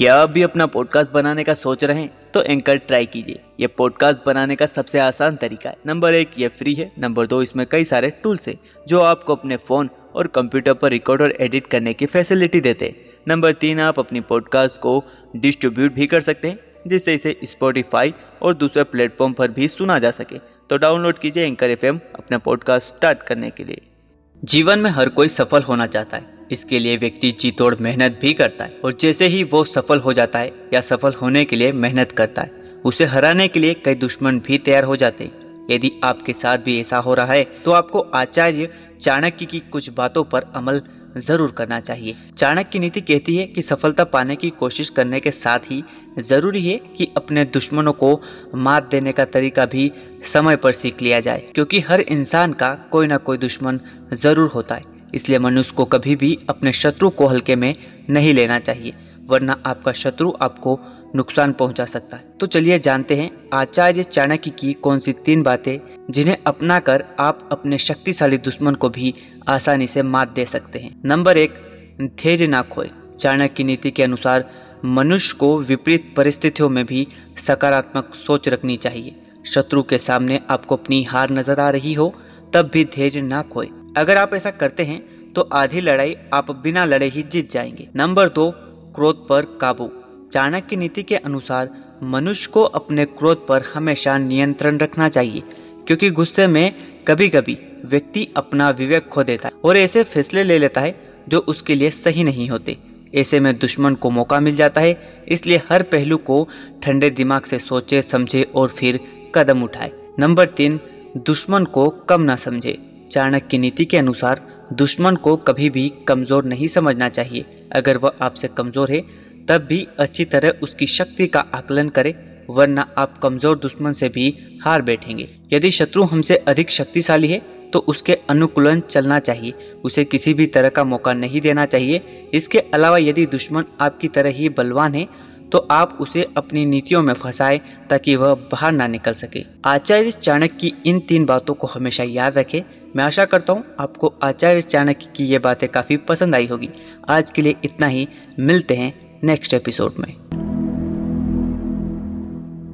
क्या आप भी अपना पॉडकास्ट बनाने का सोच रहे हैं तो एंकर ट्राई कीजिए। ये पॉडकास्ट बनाने का सबसे आसान तरीका है। नंबर एक, ये फ्री है। नंबर दो, इसमें कई सारे टूल्स हैं, जो आपको अपने फ़ोन और कंप्यूटर पर रिकॉर्ड और एडिट करने की फैसिलिटी देते हैं। नंबर तीन, आप अपनी पॉडकास्ट को डिस्ट्रीब्यूट भी कर सकते हैं, जिससे इसे स्पॉटिफाई और दूसरे प्लेटफॉर्म पर भी सुना जा सके। तो डाउनलोड कीजिए एंकर एफएम अपना पॉडकास्ट स्टार्ट करने के लिए। जीवन में हर कोई सफल होना चाहता है। इसके लिए व्यक्ति जी तोड़ मेहनत भी करता है और जैसे ही वो सफल हो जाता है या सफल होने के लिए मेहनत करता है, उसे हराने के लिए कई दुश्मन भी तैयार हो जाते हैं। यदि आपके साथ भी ऐसा हो रहा है तो आपको आचार्य चाणक्य की कुछ बातों पर अमल ज़रूर करना चाहिए। चाणक्य की नीति कहती है कि सफलता पाने की कोशिश करने के साथ ही ज़रूरी है कि अपने दुश्मनों को मात देने का तरीका भी समय पर सीख लिया जाए, क्योंकि हर इंसान का कोई ना कोई दुश्मन ज़रूर होता है। इसलिए मनुष्य को कभी भी अपने शत्रु को हल्के में नहीं लेना चाहिए, वरना आपका शत्रु आपको नुकसान पहुँचा सकता है। तो चलिए जानते हैं आचार्य चाणक्य की कौन सी तीन बातें जिन्हें अपनाकर आप अपने शक्तिशाली दुश्मन को भी आसानी से मात दे सकते हैं। नंबर एक, धैर्य ना खोए। चाणक्य नीति के अनुसार मनुष्य को विपरीत परिस्थितियों में भी सकारात्मक सोच रखनी चाहिए। शत्रु के सामने आपको अपनी हार नज़र आ रही हो, तब भी धैर्य ना खोए। अगर आप ऐसा करते हैं तो आधी लड़ाई आप बिना लड़े ही जीत जाएँगे। नंबर दो, क्रोध पर काबू। चाणक्य नीति के अनुसार, मनुष्य को अपने क्रोध पर हमेशा नियंत्रण रखना चाहिए, क्योंकि गुस्से में कभी कभी व्यक्ति अपना विवेक खो देता है और ऐसे फैसले ले लेता है जो उसके लिए सही नहीं होते। ऐसे में दुश्मन को मौका मिल जाता है, इसलिए हर पहलू को ठंडे दिमाग से सोचे, समझे और फिर कदम उठाए। नंबर तीन, दुश्मन को कम ना समझे। चाणक्य नीति के अनुसार दुश्मन को कभी भी कमज़ोर नहीं समझना चाहिए। अगर वह आपसे कमज़ोर है, तब भी अच्छी तरह उसकी शक्ति का आकलन करें, वरना आप कमज़ोर दुश्मन से भी हार बैठेंगे। यदि शत्रु हमसे अधिक शक्तिशाली है तो उसके अनुकूलन चलना चाहिए। उसे किसी भी तरह का मौका नहीं देना चाहिए। इसके अलावा यदि दुश्मन आपकी तरह ही बलवान है तो आप उसे अपनी नीतियों में फंसाए, ताकि वह बाहर ना निकल सके। आचार्य चाणक्य की इन तीन बातों को हमेशा याद रखें। मैं आशा करता हूँ आपको आचार्य चाणक्य की ये बातें काफ़ी पसंद आई होगी। आज के लिए इतना ही। मिलते हैं नेक्स्ट एपिसोड में।